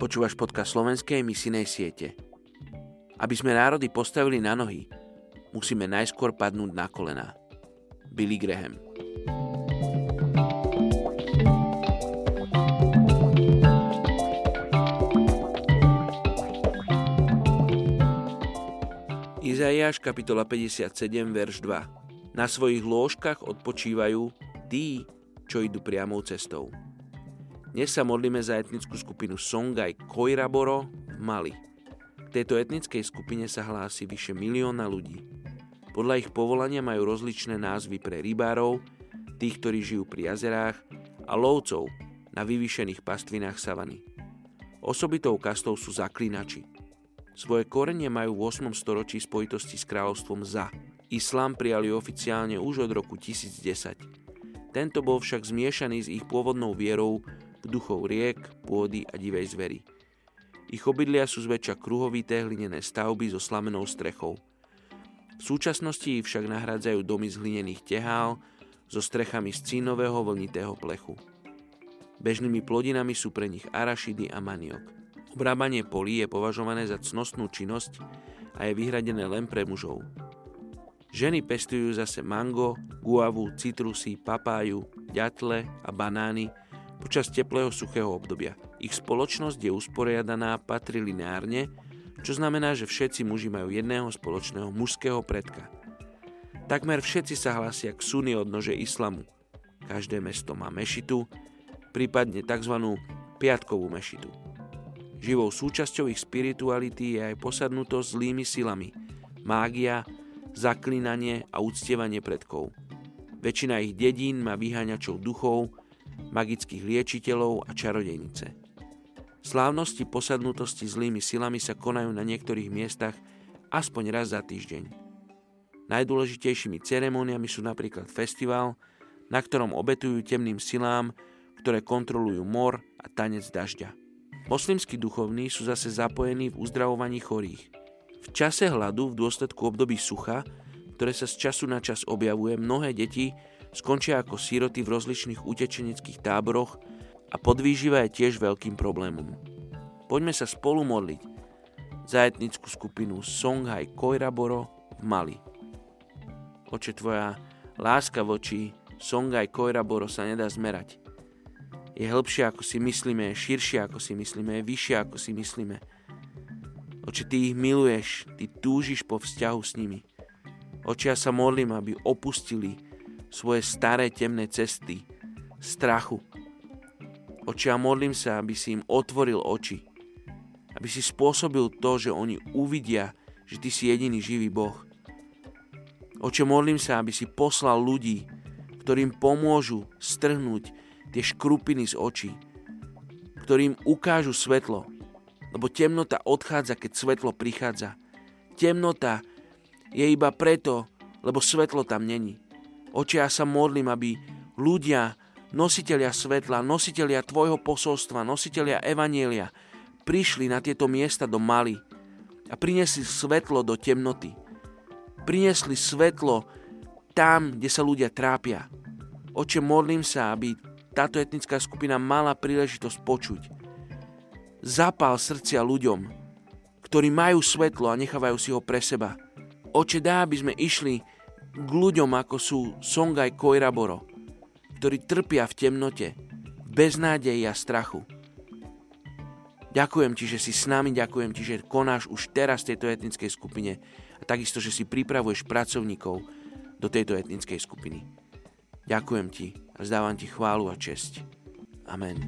Počúvaš podcast slovenskej misinej siete. Aby sme národy postavili na nohy, musíme najskôr padnúť na kolená. Billy Graham Izaiáš kapitola 57 verš 2 Na svojich lôžkach odpočívajú tí, čo idú priamou cestou. Dnes sa modlíme za etnickú skupinu Songhai Koiraboro v Mali. K tejto etnickej skupine sa hlási vyše milióna ľudí. Podľa ich povolania majú rozličné názvy pre rybárov, tých, ktorí žijú pri jazerách a lovcov na vyvýšených pastvinách savany. Osobitou kastou sú zaklinači. Svoje korenie majú v 8. storočí spojitosti s kráľovstvom Za. Islám prijali oficiálne už od roku 1010. Tento bol však zmiešaný s ich pôvodnou vierou duchov riek, pôdy a divej zvery. Ich obydlia sú zväčša kruhovité hlinené stavby so slamenou strechou. V súčasnosti ich však nahrádzajú domy z hlinených tehál so strechami z cínového vlnitého plechu. Bežnými plodinami sú pre nich arašidy a maniok. Obrábanie polí je považované za cnostnú činnosť a je vyhradené len pre mužov. Ženy pestujú zase mango, guavu, citrusy, papáju, ďatle a banány počas teplého suchého obdobia. Ich spoločnosť je usporiadaná patrilineárne, čo znamená, že všetci muži majú jedného spoločného mužského predka. Takmer všetci sa hlásia k suny odnože islamu. Každé mesto má mešitu, prípadne tzv. piatkovú mešitu. Živou súčasťou ich spirituality je aj posadnutosť zlými silami, mágia, zaklínanie a uctievanie predkov. Väčšina ich dedín má vyháňačov duchov, magických liečiteľov a čarodejnice. Slávnosti posadnutosti zlými silami sa konajú na niektorých miestach aspoň raz za týždeň. Najdôležitejšími ceremóniami sú napríklad festival, na ktorom obetujú temným silám, ktoré kontrolujú mor a tanec dažďa. Moslimskí duchovní sú zase zapojení v uzdravovaní chorých. V čase hladu v dôsledku období sucha, ktoré sa z času na čas objavuje, mnohé deti skončia ako síroty v rozličných utečeneckých táboroch a podvýživa je tiež veľkým problémom. Poďme sa spolu modliť za etnickú skupinu Songhai Koiraboro v Mali. Oče tvoja láska voči Songhai Koiraboro sa nedá zmerať. Je hĺbšia ako si myslíme, je širšia ako si myslíme, je vyššia ako si myslíme. Oče, ty ich miluješ, ty túžiš po vzťahu s nimi. Oče, ja sa modlím, aby opustili svoje staré temné cesty, strachu. Oči, ja modlím sa, aby si im otvoril oči. Aby si spôsobil to, že oni uvidia, že Ty si jediný živý Boh. Oče, modlím sa, aby si poslal ľudí, ktorým pomôžu strhnúť tie škrupiny z očí, ktorým ukážu svetlo, lebo temnota odchádza, keď svetlo prichádza. Temnota je iba preto, lebo svetlo tam není. Oče, ja sa modlím, aby ľudia, nositeľia svetla, nositeľia Tvojho posolstva, nositeľia Evanielia, prišli na tieto miesta do Mali a priniesli svetlo do temnoty. Priniesli svetlo tam, kde sa ľudia trápia. Oče, modlím sa, aby táto etnická skupina mala príležitosť počuť. Zapal srdcia ľuďom, ktorí majú svetlo a nechávajú si ho pre seba. Oče, dá, aby sme išli k ľuďom, ako sú Songhai Koiraboro, ktorí trpia v temnote, bez nádeji a strachu. Ďakujem ti, že si s nami, ďakujem ti, že konáš už teraz v tejto etnickej skupine a takisto, že si pripravuješ pracovníkov do tejto etnickej skupiny. Ďakujem ti a zdávam ti chválu a česť. Amen.